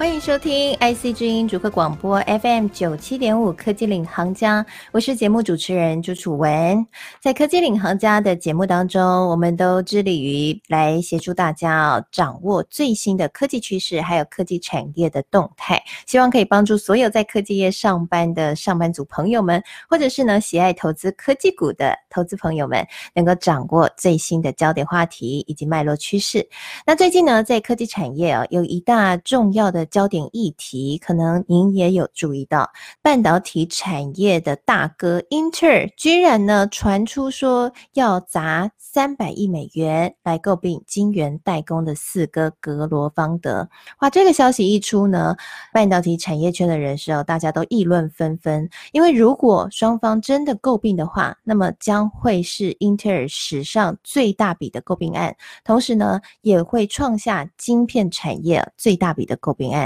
欢迎收听 IC 之音主客广播 FM 九七点五科技领航家，我是节目主持人朱楚文。在科技领航家的节目当中，我们都致力于来协助大家掌握最新的科技趋势，还有科技产业的动态，希望可以帮助所有在科技业上班的上班族朋友们，或者是呢喜爱投资科技股的投资朋友们，能够掌握最新的焦点话题以及脉络趋势。那最近呢，在科技产业啊，有一大重要的焦点议题，可能您也有注意到，半导体产业的大哥英特尔居然呢传出说要砸三百亿美元来购并晶圆代工的四哥格罗方德。哇，这个消息一出呢，半导体产业圈的人士哦，大家都议论纷纷，因为如果双方真的购并的话，那么将会是英特尔史上最大笔的购并案，同时呢，也会创下晶片产业最大笔的购并案。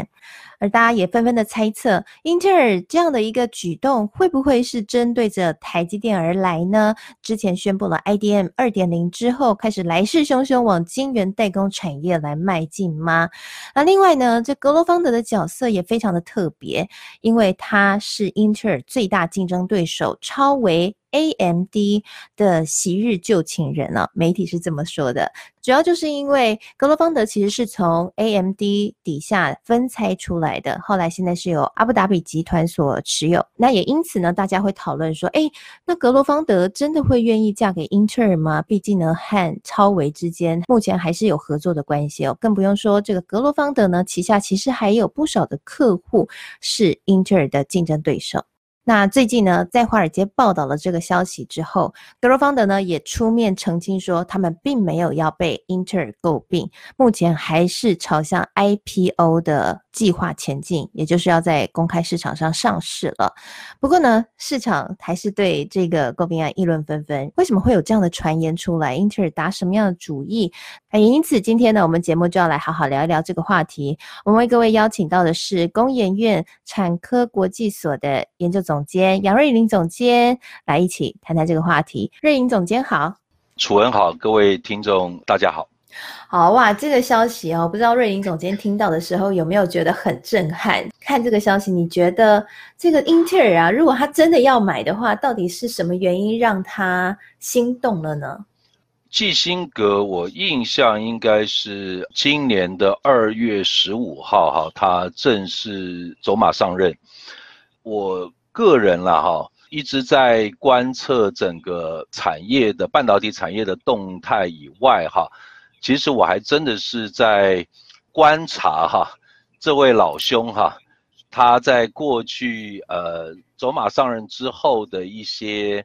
而大家也纷纷的猜测，英特尔这样的一个举动会不会是针对着台积电而来呢？之前宣布了 IDM 二点零之后，开始来势汹汹往晶圆代工产业来迈进吗？那另外呢，这格罗方德的角色也非常的特别，因为他是英特尔最大竞争对手超微。AMD 的昔日旧情人啊，媒体是这么说的，主要就是因为格罗方德其实是从 AMD 底下分拆出来的，后来现在是由阿布达比集团所持有。那也因此呢，大家会讨论说，诶，那格罗方德真的会愿意嫁给英特尔吗？毕竟呢，和超微之间目前还是有合作的关系哦，更不用说这个格罗方德呢，旗下其实还有不少的客户是英特尔的竞争对手。那最近呢，在华尔街报道了这个消息之后，格罗方德呢也出面澄清说，他们并没有要被英特尔诟病，目前还是朝向 IPO 的计划前进，也就是要在公开市场上上市了。不过呢，市场还是对这个购并案议论纷纷。为什么会有这样的传言出来？英特尔打什么样的主意？也因此，今天呢，我们节目就要来好好聊一聊这个话题。我们为各位邀请到的是工研院产科国际所的研究总。监杨瑞林总监来一起谈谈这个话题。瑞临总监好，楚文好，各位听众大家好。好哇，这个消息哦，不知道瑞临总监听到的时候有没有觉得很震撼？看这个消息，你觉得这个英特尔啊，如果他真的要买的话，到底是什么原因让他心动了呢？基辛格，我印象应该是今年的二月十五号哈，他正式走马上任。我。个人啦哈，一直在观测整个产业的半导体产业的动态以外哈，其实我还真的是在观察哈，这位老兄哈，他在过去呃走马上任之后的一些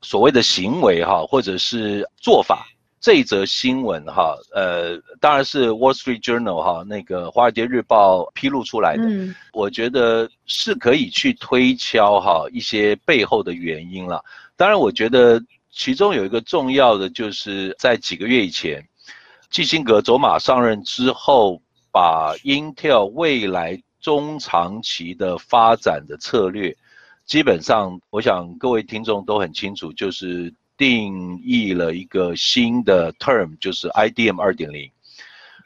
所谓的行为哈，或者是做法。这一则新闻哈，呃，当然是 Wall Street Journal 哈，那个《华尔街日报》披露出来的。嗯，我觉得是可以去推敲哈一些背后的原因了。当然，我觉得其中有一个重要的，就是在几个月以前，基辛格走马上任之后，把 Intel 未来中长期的发展的策略，基本上，我想各位听众都很清楚，就是。定义了一个新的 term，就是 IDM 二点零，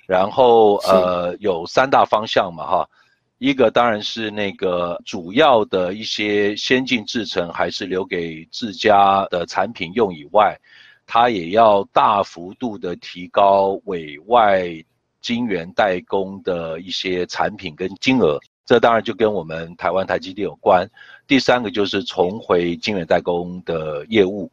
然后呃有三大方向嘛哈，一个当然是那个主要的一些先进制程还是留给自家的产品用以外，它也要大幅度的提高委外晶圆代工的一些产品跟金额，这当然就跟我们台湾台积电有关。第三个就是重回晶圆代工的业务。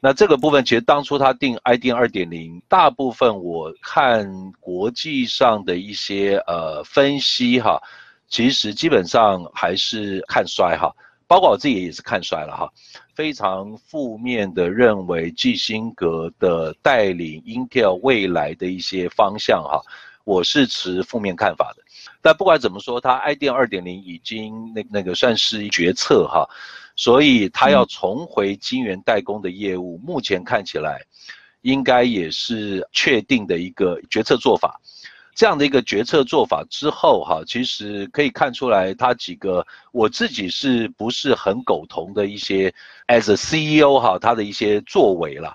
那这个部分其实当初他定 IDM 二点零，大部分我看国际上的一些呃分析哈，其实基本上还是看衰哈，包括我自己也是看衰了哈，非常负面的认为基辛格的带领 Intel 未来的一些方向哈，我是持负面看法的。但不管怎么说，他 i d 二点零已经那那个算是决策哈。所以他要重回晶圆代工的业务，目前看起来应该也是确定的一个决策做法。这样的一个决策做法之后，哈，其实可以看出来他几个我自己是不是很苟同的一些 as CEO 哈，他的一些作为啦。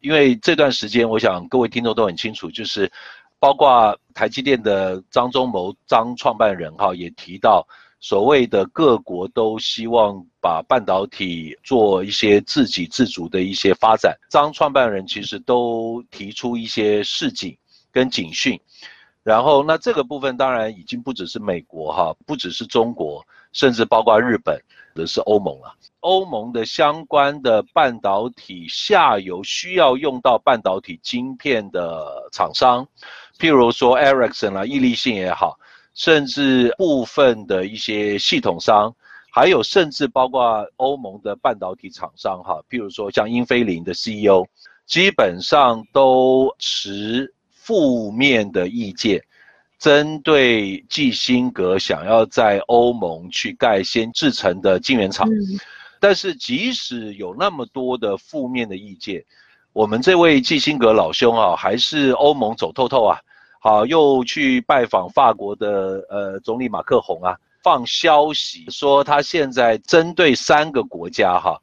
因为这段时间，我想各位听众都很清楚，就是包括台积电的张忠谋张创办人哈，也提到所谓的各国都希望把半导体做一些自给自足的一些发展。张创办人其实都提出一些示警跟警讯。然后，那这个部分当然已经不只是美国哈，不只是中国，甚至包括日本，的是欧盟了。欧盟的相关的半导体下游需要用到半导体晶片的厂商，譬如说 Ericsson 啊、易利信也好，甚至部分的一些系统商，还有甚至包括欧盟的半导体厂商哈，譬如说像英飞凌的 CEO，基本上都持。负面的意见，针对基辛格想要在欧盟去盖先制成的晶圆厂，但是即使有那么多的负面的意见，我们这位基辛格老兄啊，还是欧盟走透透啊，好，又去拜访法国的呃总理马克宏啊，放消息说他现在针对三个国家哈，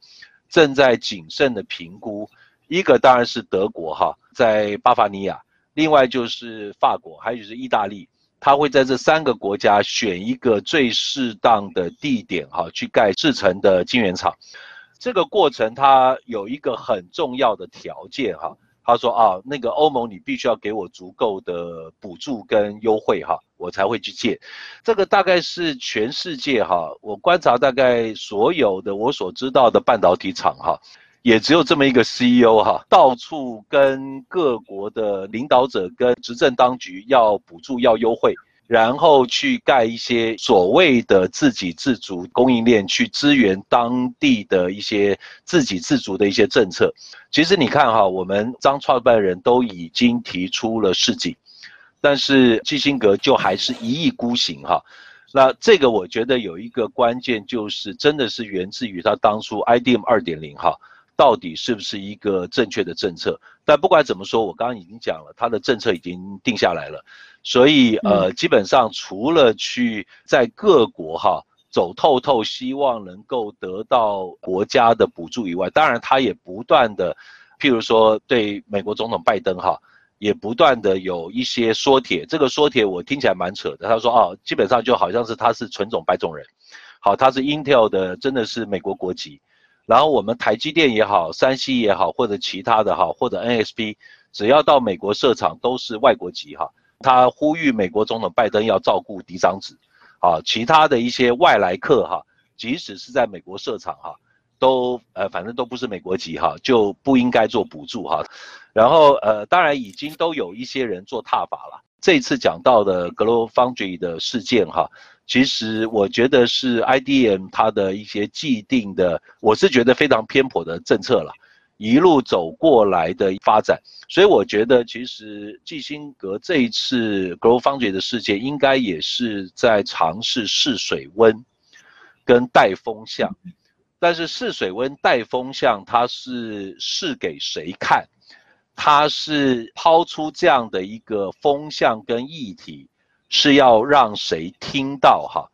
正在谨慎的评估，一个当然是德国哈，在巴伐尼亚。另外就是法国，还有就是意大利，他会在这三个国家选一个最适当的地点，哈，去盖制程的晶圆厂。这个过程它有一个很重要的条件，哈，他说啊，那个欧盟你必须要给我足够的补助跟优惠，哈，我才会去建。这个大概是全世界，哈，我观察大概所有的我所知道的半导体厂，哈。也只有这么一个 CEO 哈，到处跟各国的领导者跟执政当局要补助、要优惠，然后去盖一些所谓的自给自足供应链，去支援当地的一些自给自足的一些政策。其实你看哈，我们张创办人都已经提出了示警，但是基辛格就还是一意孤行哈。那这个我觉得有一个关键，就是真的是源自于他当初 IDM 二点零哈。到底是不是一个正确的政策？但不管怎么说，我刚刚已经讲了，他的政策已经定下来了。所以呃，基本上除了去在各国哈走透透，希望能够得到国家的补助以外，当然他也不断的，譬如说对美国总统拜登哈，也不断的有一些说帖。这个说帖我听起来蛮扯的，他说哦，基本上就好像是他是纯种白种人，好，他是 Intel 的，真的是美国国籍。然后我们台积电也好，三星也好，或者其他的哈，或者 NSP，只要到美国设厂都是外国籍哈。他呼吁美国总统拜登要照顾嫡长子，啊，其他的一些外来客哈，即使是在美国设厂哈，都呃反正都不是美国籍哈，就不应该做补助哈。然后呃，当然已经都有一些人做踏法了。这次讲到的 GlobalFoundries 的事件哈。其实我觉得是 IDM 它的一些既定的，我是觉得非常偏颇的政策了，一路走过来的发展，所以我觉得其实基辛格这一次 GlobalFoundries 的事件，应该也是在尝试试水温跟带风向，但是试水温带风向，它是试给谁看？它是抛出这样的一个风向跟议题。是要让谁听到哈？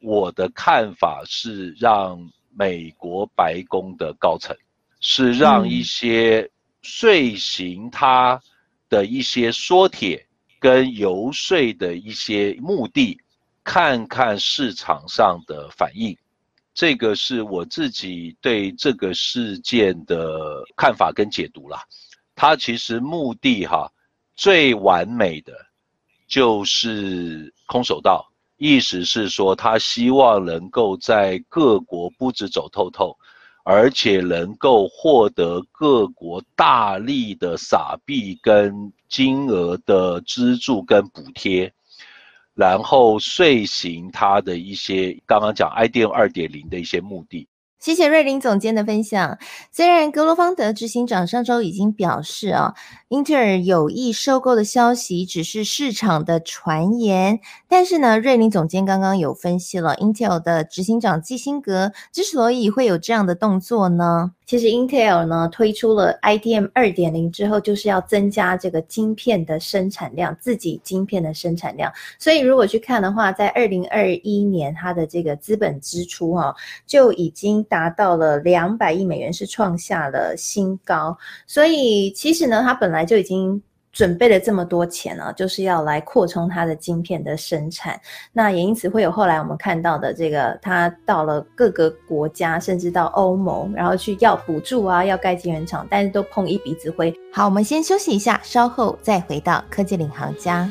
我的看法是让美国白宫的高层，是让一些遂行他的一些说帖跟游说的一些目的，看看市场上的反应。这个是我自己对这个事件的看法跟解读啦。他其实目的哈，最完美的。就是空手道，意思是说他希望能够在各国不止走透透，而且能够获得各国大力的撒币跟金额的资助跟补贴，然后遂行他的一些刚刚讲 IDM 二点零的一些目的。谢谢瑞林总监的分享。虽然格罗方德执行长上周已经表示啊，英特尔有意收购的消息只是市场的传言，但是呢，瑞林总监刚刚有分析了英特尔的执行长基辛格之所以会有这样的动作呢，其实 Intel 呢推出了 IDM 二点零之后，就是要增加这个晶片的生产量，自己晶片的生产量。所以如果去看的话，在二零二一年，它的这个资本支出哈、就已经达到了两百亿美元，是创下了新高。所以其实呢，它本来就已经。准备了这么多钱呢、就是要来扩充它的晶片的生产。那也因此会有后来我们看到的这个，它到了各个国家，甚至到欧盟，然后去要补助啊，要盖晶圆厂，但是都碰一鼻子灰。好，我们先休息一下，稍后再回到科技领航家。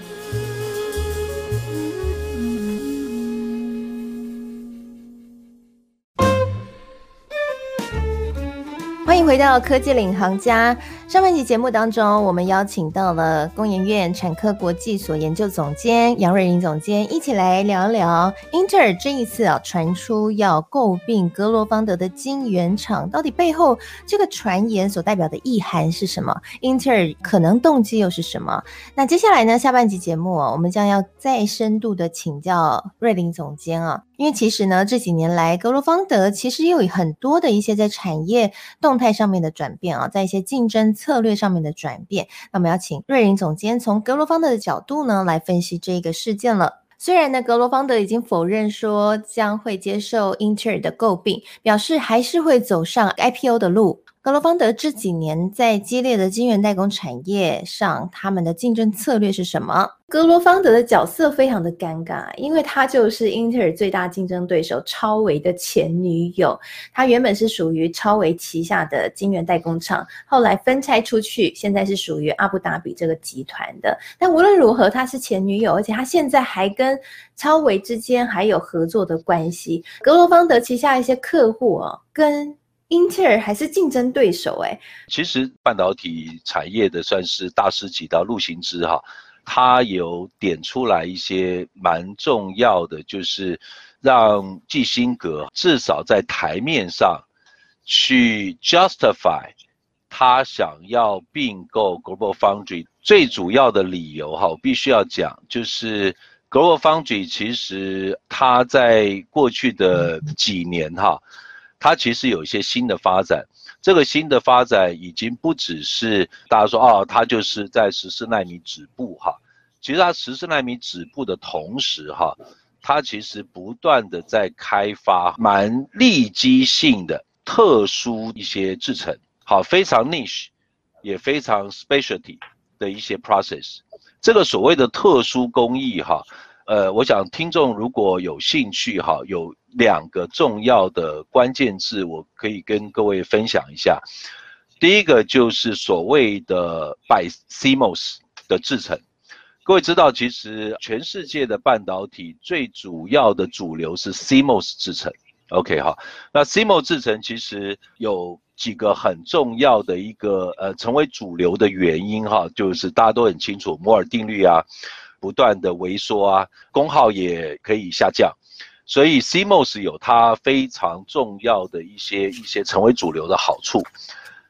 欢迎回到科技领航家。上半集节目当中，我们邀请到了工研院产科国际所研究总监杨瑞林总监，一起来聊聊英特尔这一次啊传出要诟病格罗方德的晶圆厂，到底背后这个传言所代表的意涵是什么？英特尔可能动机又是什么？那接下来呢，下半集节目啊，我们将要再深度的请教瑞林总监啊，因为其实呢这几年来格罗方德其实也有很多的一些在产业动态上面的转变啊，在一些竞争。策略上面的转变，那么要请瑞林总监从格罗方德的角度呢来分析这个事件了。虽然呢，格罗方德已经否认说将会接受英特尔的诟病，表示还是会走上 IPO 的路。格罗方德这几年在激烈的晶圆代工产业上，他们的竞争策略是什么？格罗方德的角色非常的尴尬，因为他就是英特尔最大竞争对手超微的前女友。他原本是属于超微旗下的晶圆代工厂，后来分拆出去，现在是属于阿布达比这个集团的。但无论如何，他是前女友，而且他现在还跟超微之间还有合作的关系。格罗方德旗下一些客户哦，跟英特尔还是竞争对手哎，其实半导体产业的算是大师级的陆行之哈，他有点出来一些蛮重要的，就是让基辛格至少在台面上去 justify 他想要并购 Global Foundry 最主要的理由哈，我必须要讲，就是 Global Foundry 其实他在过去的几年哈。它其实有一些新的发展，这个新的发展已经不只是大家说哦，它就是在十四奈米止步哈。其实它十四奈米止步的同时哈，它其实不断的在开发蛮利基性的特殊一些制程，好，非常 niche，也非常 specialty 的一些 process。这个所谓的特殊工艺哈，呃，我想听众如果有兴趣哈，有。两个重要的关键字，我可以跟各位分享一下。第一个就是所谓的 by CMOS 的制程。各位知道，其实全世界的半导体最主要的主流是 CMOS 制程。OK 哈，那 CMOS 制程其实有几个很重要的一个呃成为主流的原因哈，就是大家都很清楚，摩尔定律啊，不断的萎缩啊，功耗也可以下降。所以 CMOS 有它非常重要的一些一些成为主流的好处，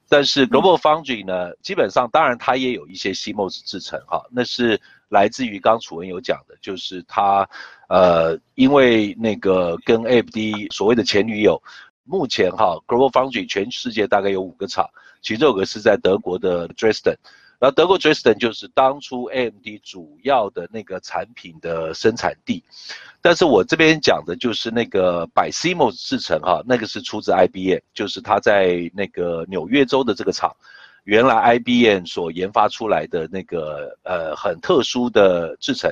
但是 Global Foundry 呢，基本上当然它也有一些 CMOS 制程哈，那是来自于刚楚文有讲的，就是它呃因为那个跟 AMD 所谓的前女友，目前哈 Global Foundry 全世界大概有五个厂，其中有个是在德国的 Dresden，然后德国 Dresden 就是当初 AMD 主要的那个产品的生产地。但是我这边讲的就是那个 BiCMOS 制程哈，那个是出自 IBM，就是它在那个纽约州的这个厂，原来 IBM 所研发出来的那个呃很特殊的制程。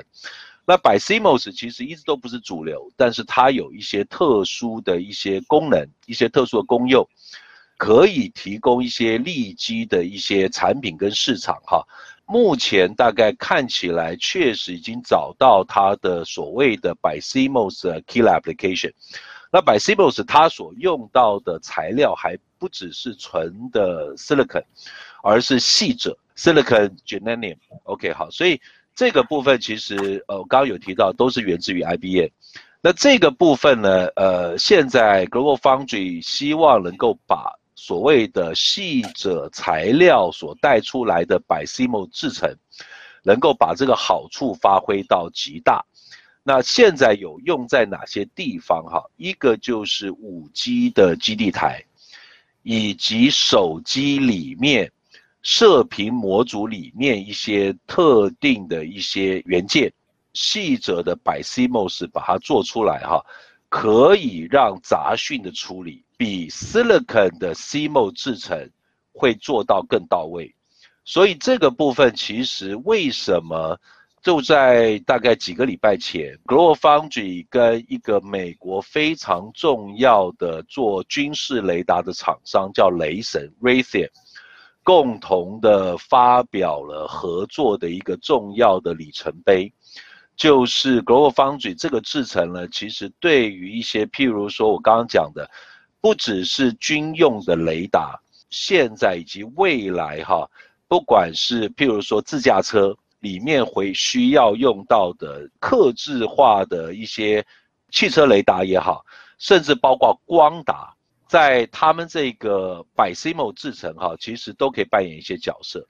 那 BiCMOS 其实一直都不是主流，但是它有一些特殊的一些功能，一些特殊的功用，可以提供一些利基的一些产品跟市场哈。目前大概看起来确实已经找到它的所谓的 BiCMOS killer application。那 BiCMOS 它所用到的材料还不只是纯的 silicon，而是细者 silicon germanium。OK，好，所以这个部分其实呃刚刚有提到都是源自于 IBM。那这个部分呢，呃，现在 Global Foundry 希望能够把所谓的细者材料所带出来的 BiCMO 制程，能够把这个好处发挥到极大。那现在有用在哪些地方？哈，一个就是五 G 的基地台，以及手机里面射频模组里面一些特定的一些元件，细则的 BiCMOS 把它做出来哈，可以让杂讯的处理比 Silicon 的 CMO 制程会做到更到位。所以这个部分其实为什么？就在大概几个礼拜前，GlobalFoundries 跟一个美国非常重要的做军事雷达的厂商叫雷神 （Raytheon） 共同的发表了合作的一个重要的里程碑，就是 GlobalFoundries 这个制程呢，其实对于一些譬如说我刚刚讲的，不只是军用的雷达，现在以及未来哈，不管是譬如说自驾车。里面会需要用到的客制化的一些汽车雷达也好，甚至包括光达，在他们这个 BiCMO 制程哈，其实都可以扮演一些角色。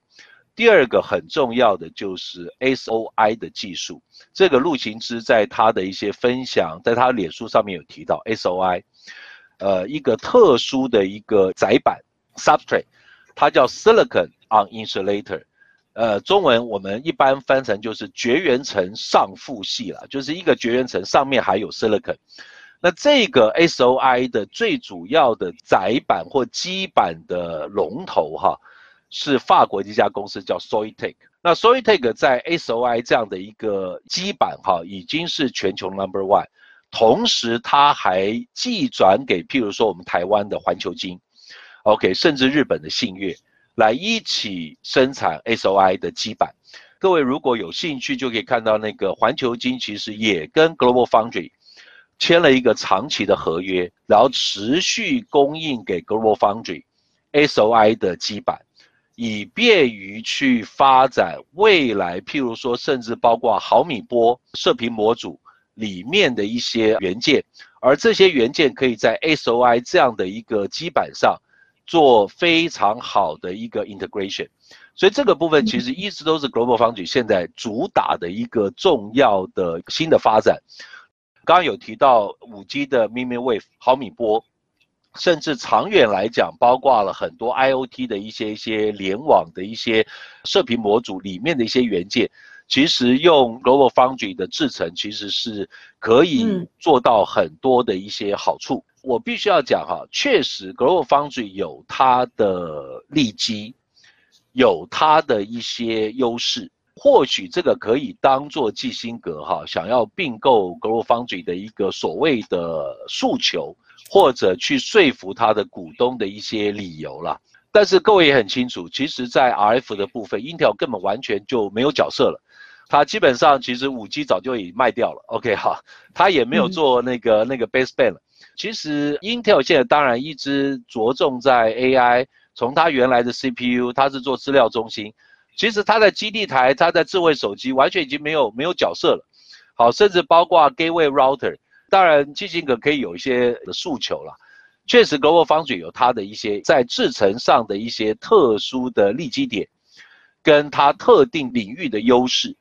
第二个很重要的就是 SOI 的技术，这个陆行之在他的一些分享，在他脸书上面有提到 SOI，呃，一个特殊的一个载板 substrate，它叫 Silicon on Insulator。呃，中文我们一般翻成就是绝缘层上覆系了，就是一个绝缘层上面还有 silicon。那这个 SOI 的最主要的载板或基板的龙头哈，是法国一家公司叫 Soitec。那 Soitec 在 SOI 这样的一个基板哈，已经是全球 number one。同时，它还寄转给譬如说我们台湾的环球晶，OK，甚至日本的信越。来一起生产 SOI 的基板，各位如果有兴趣，就可以看到那个环球晶其实也跟 Global Foundry 签了一个长期的合约，然后持续供应给 Global Foundry SOI 的基板，以便于去发展未来，譬如说甚至包括毫米波射频模组里面的一些元件，而这些元件可以在 SOI 这样的一个基板上。做非常好的一个 integration，所以这个部分其实一直都是 GlobalFoundries 现在主打的一个重要的新的发展。刚刚有提到五 G 的 millimeter wave 毫米波，甚至长远来讲，包括了很多 IoT 的一些一些联网的一些射频模组里面的一些元件，其实用 GlobalFoundries 的制程其实是可以做到很多的一些好处。我必须要讲哈，确实，GlobalFoundries 有它的利基，有它的一些优势。或许这个可以当做基辛格哈想要并购 GlobalFoundries 的一个所谓的诉求，或者去说服他的股东的一些理由啦。但是各位也很清楚，其实，在 RF 的部分，Intel 根本完全就没有角色了。它基本上其实五 G 早就已经卖掉了。OK 哈，它也没有做那个、嗯、那个 baseband 了。其实，Intel 现在当然一直着重在 AI，从它原来的 CPU，它是做资料中心。其实它在基地台，它在智慧手机，完全已经没有没有角色了。好，甚至包括 Gateway Router，当然基辛格可以有一些的诉求了。确实，GlobalFoundries 有它的一些在制程上的一些特殊的利基点，跟它特定领域的优势。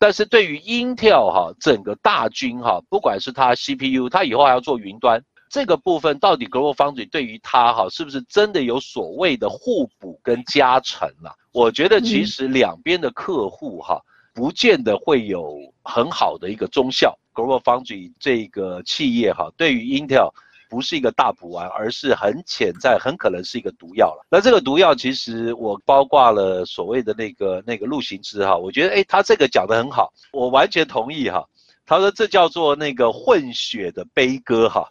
但是对于 Intel 哈整个大军哈，不管是它 CPU，它以后还要做云端这个部分，到底 GlobalFoundries 对于它哈是不是真的有所谓的互补跟加成啊？我觉得其实两边的客户哈，不见得会有很好的一个综效。GlobalFoundries 这个企业哈，对于 Intel。不是一个大补丸，而是很潜在，很可能是一个毒药了。那这个毒药，其实我包括了所谓的那个那个陆行之哈，我觉得诶，他这个讲得很好，我完全同意哈。他说这叫做那个混血的悲歌哈，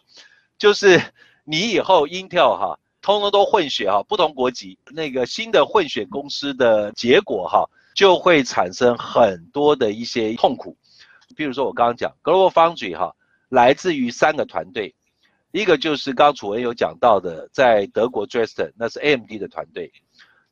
就是你以后 Intel 哈，通通都混血哈，不同国籍，那个新的混血公司的结果哈，就会产生很多的一些痛苦。比如说我刚刚讲，Global Foundry 哈，来自于三个团队。一个就是刚楚文有讲到的，在德国 Dresden，那是 AMD 的团队。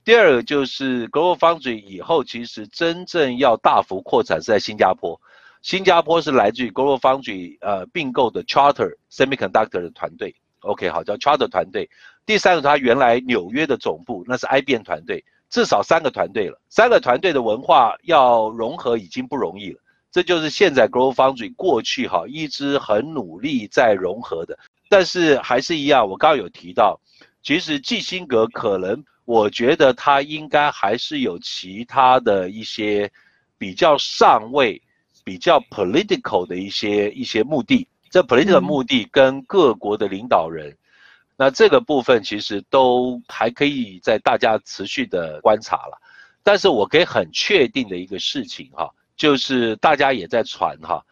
第二个就是 Global Foundry 以后其实真正要大幅扩产是在新加坡，新加坡是来自于 Global Foundry 呃并购的 Charter Semiconductor 的团队。OK，好，叫 Charter 团队。第三个，他原来纽约的总部那是 IBM 团队，至少三个团队了。三个团队的文化要融合已经不容易了，这就是现在 Global Foundry 过去哈一直很努力在融合的。但是还是一样，我刚刚有提到，其实基辛格可能，我觉得他应该还是有其他的一些比较上位、比较 political 的一些一些目的。这 political 目的跟各国的领导人，那这个部分其实都还可以在大家持续的观察了。但是我可以很确定的一个事情哈，就是大家也在传哈，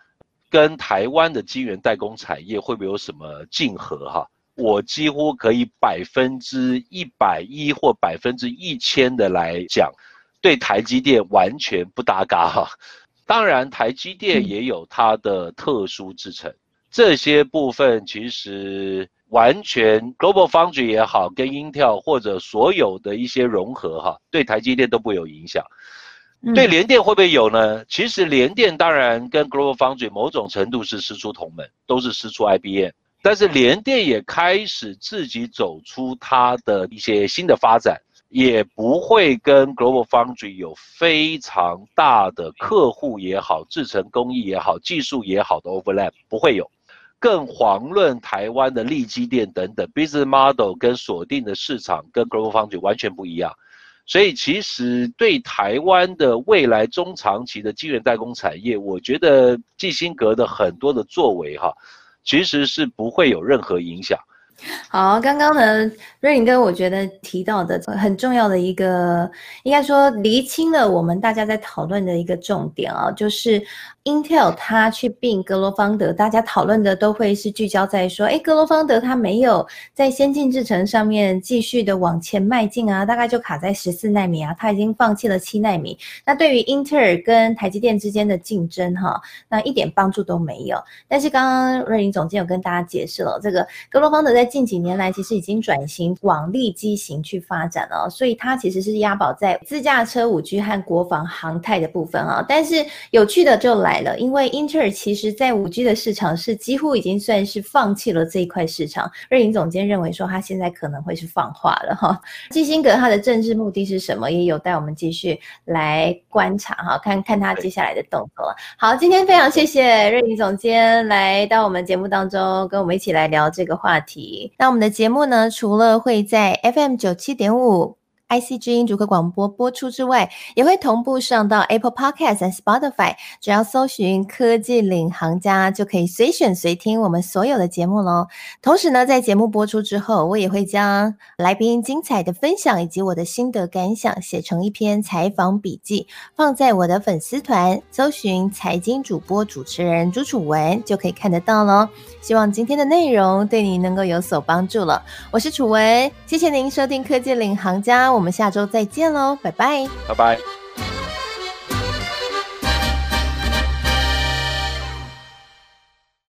跟台湾的晶圆代工产业会不会有什么竞合哈？我几乎可以百分之一百一或百分之一千的来讲，对台积电完全不搭嘎哈。当然，台积电也有它的特殊之成，这些部分其实完全 Global Foundry 也好，跟 Intel 或者所有的一些融合哈，对台积电都不会有影响。对联电会不会有呢？其实联电当然跟 Global Foundry 某种程度是师出同门，都是师出 IBM。但是联电也开始自己走出它的一些新的发展，也不会跟 Global Foundry 有非常大的客户也好、制程工艺也好、技术也好的 overlap，不会有。更遑论台湾的力积电等等，business model 跟锁定的市场跟 Global Foundry 完全不一样。所以其实对台湾的未来中长期的晶圆代工产业，我觉得基辛格的很多的作为哈。其实是不会有任何影响。好，刚刚呢，瑞林哥，我觉得提到的很重要的一个，应该说厘清了我们大家在讨论的一个重点啊，就是。Intel 它去并格罗方德，大家讨论的都会是聚焦在说，诶，格罗方德它没有在先进制程上面继续的往前迈进啊，大概就卡在十四纳米啊，它已经放弃了七纳米。那对于英特尔跟台积电之间的竞争哈，那一点帮助都没有。但是刚刚瑞林总监有跟大家解释了，这个格罗方德在近几年来其实已经转型往利基型去发展了，所以它其实是押宝在自驾车、五 G 和国防航太的部分啊。但是有趣的就来。了，因为英特尔其实在五 G 的市场是几乎已经算是放弃了这一块市场。瑞银总监认为说，他现在可能会是放话了哈。基辛格他的政治目的是什么？也有待我们继续来观察哈，看看他接下来的动作。好，今天非常谢谢瑞银总监来到我们节目当中，跟我们一起来聊这个话那我们的节目呢，除了会在 FM 九七点五。IC 之音主客广播播出之外，也会同步上到 Apple Podcast 和 Spotify。只要搜寻“科技领航家”，就可以随选随听我们所有的节目喽。同时呢，在节目播出之后，我也会将来宾精彩的分享以及我的心得感想写成一篇采访笔记，放在我的粉丝团，搜寻“财经主播主持人朱楚文”就可以看得到喽。希望今天的内容对你能够有所帮助了。我是楚文，谢谢您收听《科技领航家》。我们下周再见喽，拜拜，拜拜。